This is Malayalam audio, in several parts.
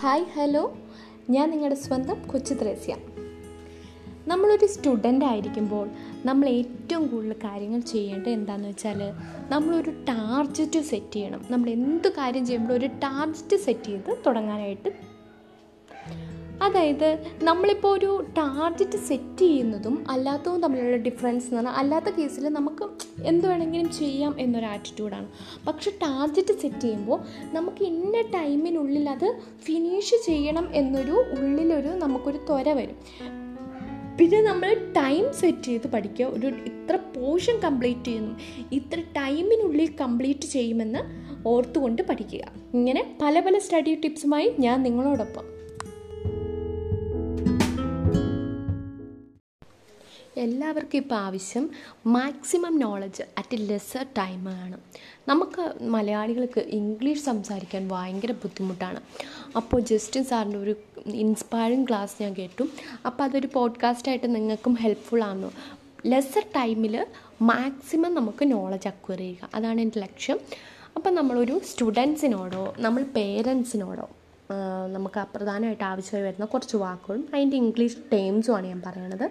ഹായ് ഹലോ ഞാൻ നിങ്ങളുടെ സ്വന്തം കൊച്ചു ത്രേസ്യ. നമ്മളൊരു സ്റ്റുഡന്റ് ആയിരിക്കുമ്പോൾ നമ്മൾ ഏറ്റവും കൂടുതൽ കാര്യങ്ങൾ ചെയ്യേണ്ടത് എന്താണെന്ന് വെച്ചാൽ നമ്മളൊരു ടാർജറ്റ് സെറ്റ് ചെയ്യണം. നമ്മൾ എന്ത് കാര്യം ചെയ്യുമ്പോഴും ഒരു ടാർജറ്റ് സെറ്റ് ചെയ്ത് തുടങ്ങാനായിട്ട് അതായത് നമ്മളിപ്പോൾ ഒരു ടാർഗറ്റ് സെറ്റ് ചെയ്യുന്നതും അല്ലാത്തതും തമ്മിലുള്ള ഡിഫറൻസ് എന്ന് പറഞ്ഞാൽ അല്ലാത്ത കേസിൽ നമുക്ക് എന്ത് വേണമെങ്കിലും ചെയ്യാം എന്നൊരു ആറ്റിറ്റ്യൂഡാണ് പക്ഷെ ടാർഗറ്റ് സെറ്റ് ചെയ്യുമ്പോൾ നമുക്ക് ഇന്ന ടൈമിനുള്ളിൽ അത് ഫിനിഷ് ചെയ്യണം എന്നൊരു ഉള്ളിലൊരു നമുക്കൊരു ത്വര വരും. പിന്നെ നമ്മൾ ടൈം സെറ്റ് ചെയ്ത് പഠിക്കുക. ഒരു ഇത്ര പോർഷൻ കംപ്ലീറ്റ് ചെയ്യുന്നു. ഇത്ര ടൈമിനുള്ളിൽ കംപ്ലീറ്റ് ചെയ്യുമെന്ന് ഓർത്തുകൊണ്ട് പഠിക്കുക. ഇങ്ങനെ പല പല സ്റ്റഡി ടിപ്സുമായി ഞാൻ നിങ്ങളോടൊപ്പം. എല്ലാവർക്കും ഇപ്പോൾ ആവശ്യം മാക്സിമം നോളജ് അറ്റ് ലെസർ ടൈമാണ് നമുക്ക് മലയാളികൾക്ക് ഇംഗ്ലീഷ് സംസാരിക്കാൻ ഭയങ്കര ബുദ്ധിമുട്ടാണ്. അപ്പോൾ ജസ്റ്റിൻ സാറിന്റെ ഒരു ഇൻസ്പയറിങ് ക്ലാസ് ഞാൻ കേട്ടു. അപ്പോൾ അതൊരു പോഡ്കാസ്റ്റായിട്ട് നിങ്ങൾക്കും ഹെൽപ്ഫുൾ ആണ് ലെസർ ടൈമിൽ മാക്സിമം നമുക്ക് നോളജ് അക്വയർ ചെയ്യുക. അതാണ് എന്റെ ലക്ഷ്യം. അപ്പം നമ്മളൊരു സ്റ്റുഡൻസിനോടോ നമ്മൾ പേരൻസിനോടോ നമുക്ക് പ്രധാനമായിട്ട് ആവശ്യമായി വരുന്ന കുറച്ച് വാക്കുകളും അതിന്റെ ഇംഗ്ലീഷ് ടേംസുമാണ് ഞാൻ പറയണത്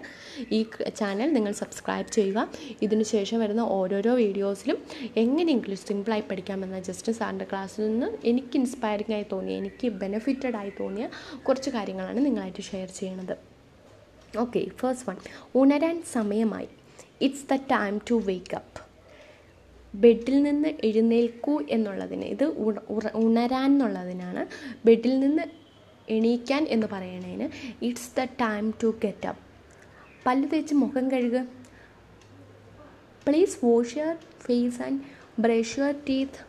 ഈ ചാനൽ നിങ്ങൾ സബ്സ്ക്രൈബ് ചെയ്യുക. ഇതിന് ശേഷം വരുന്ന ഓരോരോ വീഡിയോസിലും എങ്ങനെ ഇംഗ്ലീഷ് സിമ്പിളായി പഠിക്കാമെന്ന ജസ്റ്റ് സാറിന്റെ ക്ലാസ്സിൽ നിന്ന് എനിക്ക് ഇൻസ്പയറിംഗ് ആയി തോന്നിയ എനിക്ക് ബെനിഫിറ്റഡ് ആയി തോന്നിയ കുറച്ച് കാര്യങ്ങളാണ് നിങ്ങളായിട്ട് ഷെയർ ചെയ്യണത്. ഓക്കെ ഫസ്റ്റ് വൺ ഉണരാൻ സമയമായി. It's the time to wake up ബെഡിൽ നിന്ന് എഴുന്നേൽക്കൂ എന്നുള്ളതിന്. ഇത് ഉണരാൻ എന്നുള്ളതിനാണ് ബെഡിൽ നിന്ന് എണീക്കാൻ എന്ന് പറയണതിന് it's the time to get up പല്ല് തേച്ച് മുഖം കഴുകുക. Please wash your face and brush your teeth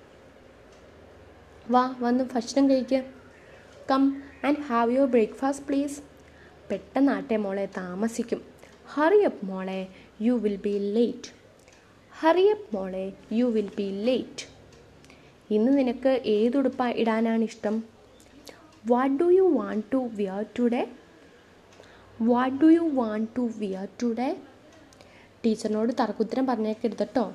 വാ വന്ന് ഭക്ഷണം കഴിക്കുക come and have your breakfast please പെട്ടെന്നാട്ടെ മോളെ താമസിക്കും. ഹറി അപ്പ് മോളെ you will be late hurry up മോളെ യു വിൽ ബി ലേറ്റ് ഇന്ന് നിനക്ക് ഏതുടുപ്പ ഇടാനാണ് ഇഷ്ടം? What do you want to wear today what do you want to wear today ടീച്ചറിനോട് തർക്കുത്തരം പറഞ്ഞേക്കരുത് കേട്ടോ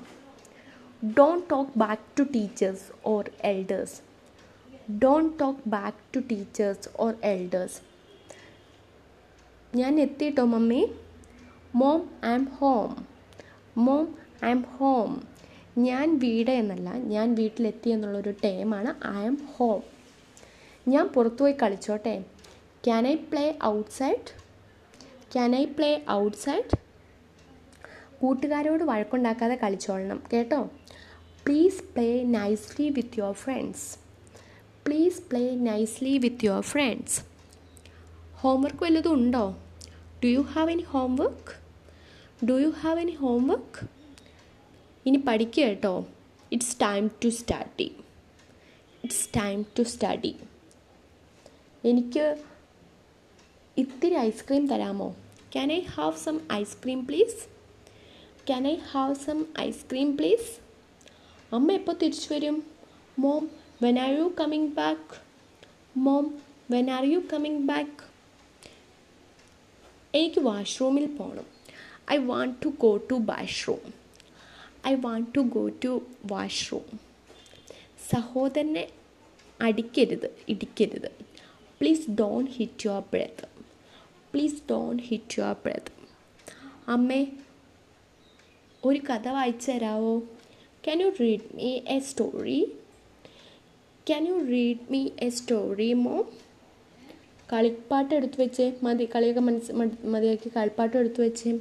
don't talk back to teachers or elders don't talk back to teachers or elders ഞാൻ എത്തിയിട്ടോ mummy? Mom I am home mom I am home ഞാൻ വീട് എന്നല്ല ഞാൻ വീട്ടിലെത്തി എന്നുള്ളൊരു ടേമാണ് ഐ എം ഹോം ഞാൻ പുറത്തുപോയി കളിച്ചോട്ടെ. Can I play outside can I play outside കൂട്ടുകാരോട് വഴക്കുണ്ടാക്കാതെ കളിച്ചോളണം കേട്ടോ? Please play nicely with your friends please play nicely with your friends homework വല്ലതും ഉണ്ടോ? Do you have any homework do you have any homework ഇനി പഠിക്കുക കേട്ടോ. It's time to study it's time to study എനിക്ക് ഇത്തിരി ഐസ്ക്രീം തരാമോ? Can I have some ice cream please can I have some ice cream please അമ്മ എപ്പോൾ തിരിച്ചു വരും? Mom when are you coming back mom when are you coming back എനിക്ക് വാഷ്റൂമിൽ പോകണം I want to go to washroom I want to go to washroom സഹോദരനെ അടിക്കരുത് ഇടിക്കരുത്. Please don't hit your brother please don't hit your brother അമ്മേ ഒരു കഥ വായിച്ചു തരാവോ? Can you read me a story can you read me a story മോ കളിപ്പാട്ട് എടുത്തു വെച്ചേ മതി കളിയൊക്കെ മനസ്സ് മതിയാക്കി കളിപ്പാട്ട് എടുത്തു വെച്ചേ.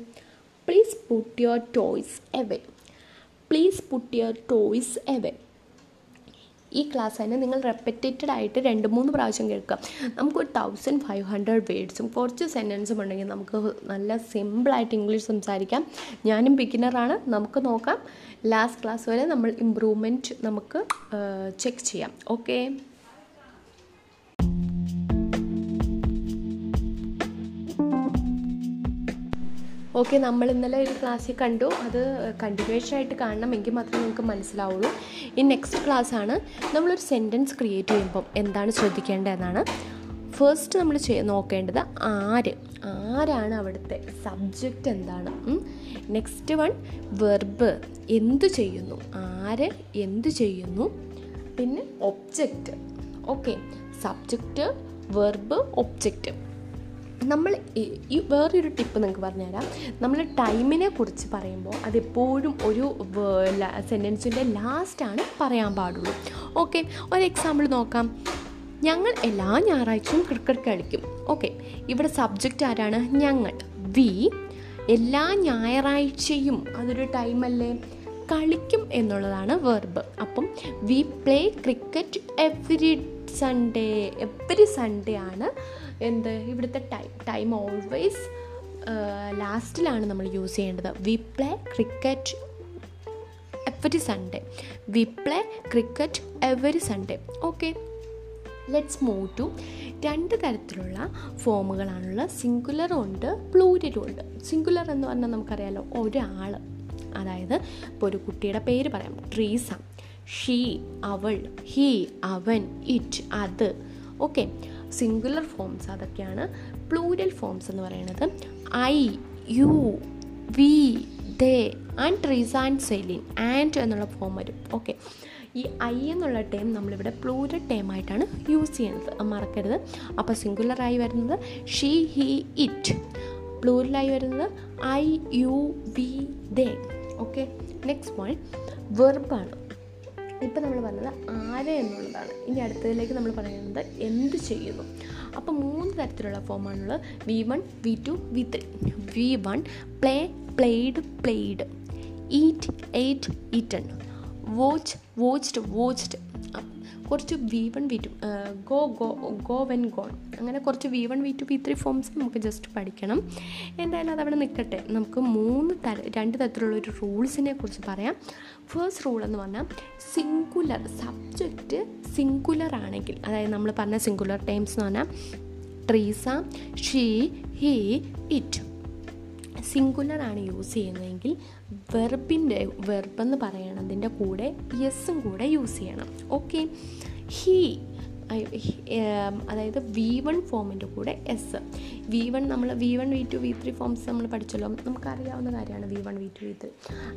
Please put your toys away please put your toys away. ഈ ക്ലാസ് തന്നെ നിങ്ങൾ റെപ്പറ്റേറ്റഡ് ആയിട്ട് രണ്ട് മൂന്ന് പ്രാവശ്യം കേൾക്കാം. നമുക്കൊരു തൗസൻഡ് ഫൈവ് ഹൺഡ്രഡ് വേർഡ്സും കുറച്ച് സെന്റൻസും ഉണ്ടെങ്കിൽ നമുക്ക് നല്ല സിമ്പിളായിട്ട് ഇംഗ്ലീഷ് സംസാരിക്കാം. ഞാനും ബിഗിനറാണ് നമുക്ക് നോക്കാം. ലാസ്റ്റ് ക്ലാസ് വരെ നമ്മൾ ഇമ്പ്രൂവ്മെന്റ് നമുക്ക് ചെക്ക് ചെയ്യാം. ഓക്കേ ഓക്കെ നമ്മൾ ഇന്നലെ ഒരു ക്ലാസ്സിൽ കണ്ടു. അത് കണ്ടിന്യൂഷൻ ആയിട്ട് കാണണം എങ്കിൽ മാത്രമേ നിങ്ങൾക്ക് മനസ്സിലാവുള്ളൂ. ഈ നെക്സ്റ്റ് ക്ലാസ് ക്ലാസ്സാണ് നമ്മളൊരു സെന്റൻസ് ക്രിയേറ്റ് ചെയ്യുമ്പം എന്താണ് ശ്രദ്ധിക്കേണ്ടതെന്നാണ്. ഫസ്റ്റ് നമ്മൾ ചെയ് നോക്കേണ്ടത് ആര്? ആരാണ് അവിടുത്തെ സബ്ജക്റ്റ് എന്താണ്? നെക്സ്റ്റ് വൺ വെർബ് എന്തു ചെയ്യുന്നു? ആര് എന്തു ചെയ്യുന്നു? പിന്നെ object okay subject verb object നമ്മൾ ഈ വേറൊരു ടിപ്പ് നിങ്ങൾക്ക് പറഞ്ഞുതരാം. നമ്മൾ ടൈമിനെ കുറിച്ച് പറയുമ്പോൾ അതെപ്പോഴും ഒരു സെന്റൻസിന്റെ ലാസ്റ്റാണ് പറയാൻ പാടുള്ളൂ. ഓക്കെ ഒരു എക്സാമ്പിൾ നോക്കാം. ഞങ്ങൾ എല്ലാ ഞായറാഴ്ചയും ക്രിക്കറ്റ് കളിക്കും. ഓക്കെ ഇവിടെ സബ്ജക്റ്റ് ആരാണ്? ഞങ്ങൾ. വി എല്ലാ ഞായറാഴ്ചയും അതൊരു ടൈമല്ലേ കളിക്കും എന്നുള്ളതാണ് വെർബ് അപ്പം we play cricket every Sunday every Sunday ആണ് എന്ത്? ഇവിടുത്തെ ടൈം ടൈം ഓൾവേസ് ലാസ്റ്റിലാണ് നമ്മൾ യൂസ് ചെയ്യേണ്ടത്. We play cricket every Sunday we play cricket every Sunday okay let's move to രണ്ട് തരത്തിലുള്ള ഫോമുകളാണുള്ള സിംഗുലറും ഉണ്ട് പ്ലൂരലും ഉണ്ട്. സിംഗുലർ എന്ന് പറഞ്ഞാൽ നമുക്കറിയാലോ ഒരാൾ അതായത് ഇപ്പോൾ ഒരു കുട്ടിയുടെ പേര് പറയാം. ട്രീസ ഷീ അവൾ ഹീ അവൻ ഇറ്റ് അത്. ഓക്കെ സിംഗുലർ ഫോംസ് അതൊക്കെയാണ് പ്ലൂരൽ ഫോംസ് എന്ന് പറയുന്നത്. I you we they and Trees and Celine and എന്നുള്ള ഫോം വരും. ഓക്കെ ഈ ഐ എന്നുള്ള ടേം നമ്മളിവിടെ പ്ലൂരൽ ടേമായിട്ടാണ് യൂസ് ചെയ്യുന്നത്. മറക്കരുത്. അപ്പോൾ സിംഗുലറായി വരുന്നത് ഷീ ഹി ഇറ്റ് പ്ലൂരലായി വരുന്നത് I you we they. Okay next point വെർബാണ് ഇപ്പം നമ്മൾ പറഞ്ഞത് ആര് എന്നുള്ളതാണ്. ഇനി അടുത്തതിലേക്ക് നമ്മൾ പറയുന്നത് എന്ത് ചെയ്യുന്നു? അപ്പോൾ മൂന്ന് തരത്തിലുള്ള ഫോമാണുള്ളത് V one V two V three V one play played played eat ate eaten watch watched watched കുറച്ച് V one V two go go go went gone അങ്ങനെ കുറച്ച് V one V two V three forms നമുക്ക് ജസ്റ്റ് പഠിക്കണം. എന്തായാലും അതവിടെ നിൽക്കട്ടെ നമുക്ക് മൂന്ന് തര രണ്ട് തരത്തിലുള്ള ഒരു റൂൾസിനെ കുറിച്ച് പറയാം. ഫേസ്റ്റ് റൂൾ എന്ന് പറഞ്ഞാൽ സിംഗുലർ സബ്ജക്റ്റ് സിംഗുലർ ആണെങ്കിൽ അതായത് നമ്മൾ പറഞ്ഞ സിംഗുലർ ടൈംസ് എന്ന് പറഞ്ഞാൽ Treesa she he it singular ആണ് യൂസ് ചെയ്യുന്നതെങ്കിൽ വെർബിന്റെ വെർബെന്ന് പറയണതിന്റെ കൂടെ യെസ്സും കൂടെ യൂസ് ചെയ്യണം. ഓക്കെ ഹീ അതായത് വി വൺ ഫോമിന്റെ കൂടെ എസ്. വി വൺ നമ്മൾ V one V two V three forms നമ്മൾ പഠിച്ചല്ലോ. നമുക്കറിയാവുന്ന കാര്യമാണ് V one V two V three.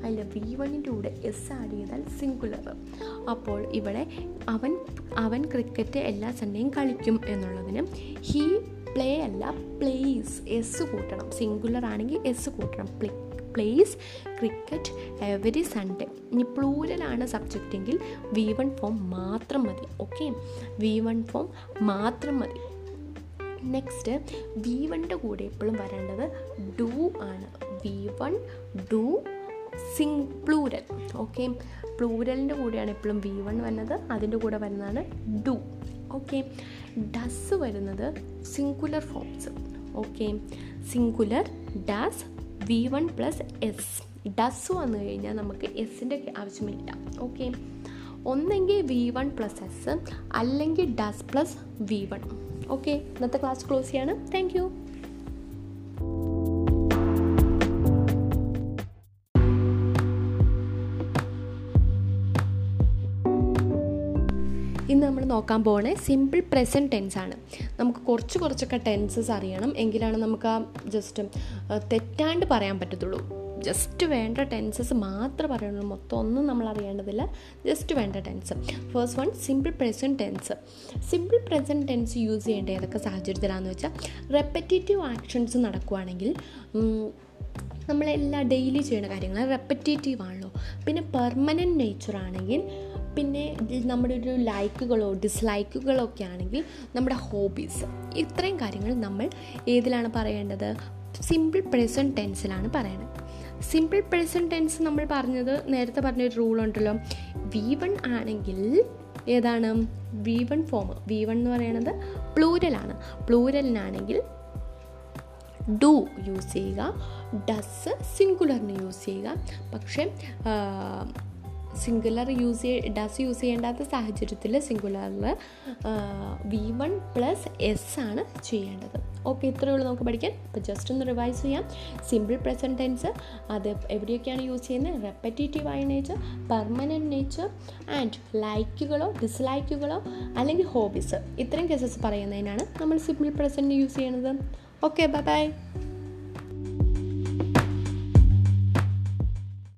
അതിൽ വി വണ്ണിന്റെ കൂടെ എസ് ആഡ് ചെയ്താൽ സിംഗുലർ അപ്പോൾ ഇവിടെ അവൻ അവൻ ക്രിക്കറ്റ് എല്ലാ സൺഡേയും കളിക്കും എന്നുള്ളതിന് ഹീ പ്ലേ അല്ല പ്ലേസ് എസ് കൂട്ടണം. സിംഗുലർ ആണെങ്കിൽ എസ് കൂട്ടണം. Play plays cricket every Sunday ഇനി പ്ലൂരലാണ് സബ്ജക്റ്റ് എങ്കിൽ വി വൺ ഫോം മാത്രം മതി ഓക്കെ വി വൺ ഫോം മാത്രം മതി. നെക്സ്റ്റ് വി വണ്ണിന്റെ കൂടെ എപ്പോഴും വരേണ്ടത് ഡു ആണ്. V one do sing plural okay പ്ലൂരലിന്റെ കൂടെയാണ് എപ്പോഴും വി വൺ വരുന്നത് അതിന്റെ കൂടെ വരുന്നതാണ് ഡു ഓക്കെ ഡസ് വരുന്നത് singular forms okay singular does V one plus S does വന്നു കഴിഞ്ഞാൽ നമുക്ക് എസിന്റെ ആവശ്യമില്ല ഓക്കെ ഒന്നെങ്കിൽ വി വൺ പ്ലസ് എസ് അല്ലെങ്കിൽ does plus V one okay ഇന്നത്തെ ക്ലാസ് ക്ലോസ് ചെയ്യാണ്. താങ്ക് ഇന്ന് നമ്മൾ നോക്കാൻ പോകണേ സിമ്പിൾ പ്രസന്റ് ടെൻസ് ആണ്. നമുക്ക് കുറച്ച് കുറച്ചൊക്കെ ടെൻസസ് അറിയണം. എങ്കിലാണ് നമുക്ക് ആ ജസ്റ്റ് തെറ്റാണ്ട് പറയാൻ പറ്റത്തുള്ളൂ. ജസ്റ്റ് വേണ്ട ടെൻസസ് മാത്രം പറയുള്ളൂ മൊത്തം ഒന്നും നമ്മൾ അറിയേണ്ടതില്ല. ജസ്റ്റ് വേണ്ട tense first one simple present tense simple present tense use ചെയ്യേണ്ട ഏതൊക്കെ സാഹചര്യത്തിലാണെന്ന് വെച്ചാൽ റെപ്പറ്റേറ്റീവ് ആക്ഷൻസ് നടക്കുവാണെങ്കിൽ നമ്മളെല്ലാം ഡെയിലി ചെയ്യുന്ന കാര്യങ്ങൾ റെപ്പറ്റേറ്റീവ് ആണല്ലോ. പിന്നെ പെർമനന്റ് നേച്ചർ ആണെങ്കിൽ പിന്നെ നമ്മുടെ ഒരു ലൈക്കുകളോ ഡിസ്ലൈക്കുകളോ ഒക്കെ ആണെങ്കിൽ നമ്മുടെ ഹോബീസ്. ഇത്രയും കാര്യങ്ങൾ നമ്മൾ ഏതിലാണ് പറയേണ്ടത്? സിമ്പിൾ പ്രസന്റ് ടെൻസിലാണ് പറയണത്. സിമ്പിൾ പ്രസന്റ് ടെൻസ് നമ്മൾ പറഞ്ഞത് നേരത്തെ പറഞ്ഞൊരു റൂൾ ഉണ്ടല്ലോ. വി വൺ ആണെങ്കിൽ ഏതാണ്? V one form V one എന്ന് പറയുന്നത് പ്ലൂരലാണ് പ്ലൂരലിനാണെങ്കിൽ ഡു യൂസ് ചെയ്യുക. ഡസ് സിംഗുലറിന് യൂസ് ചെയ്യുക. പക്ഷേ സിംഗുലർ യൂസ് ഡസ് യൂസ് ചെയ്യേണ്ടാത്ത സാഹചര്യത്തിൽ സിംഗുലറിൽ വി വൺ പ്ലസ് എസ് ആണ് ചെയ്യേണ്ടത്. ഓക്കെ ഇത്രയേ ഉള്ളൂ നമുക്ക് പഠിക്കാൻ. അപ്പോൾ ജസ്റ്റ് ഒന്ന് റിവൈസ് ചെയ്യാം. സിമ്പിൾ പ്രസന്റ് ടെൻസ് അത് എവിടെയൊക്കെയാണ് യൂസ് ചെയ്യുന്നത്? റെപ്പറ്റേറ്റീവ് ആയ നേച്ചർ പെർമനന്റ് നേച്ചർ ആൻഡ് ലൈക്കുകളോ ഡിസ്ലൈക്കുകളോ അല്ലെങ്കിൽ ഹോബീസ് ഇത്രയും കേസസ് പറയുന്നതിനാണ് നമ്മൾ സിമ്പിൾ പ്രസന്റ് യൂസ് ചെയ്യുന്നത് ഓക്കെ ബൈ ബൈ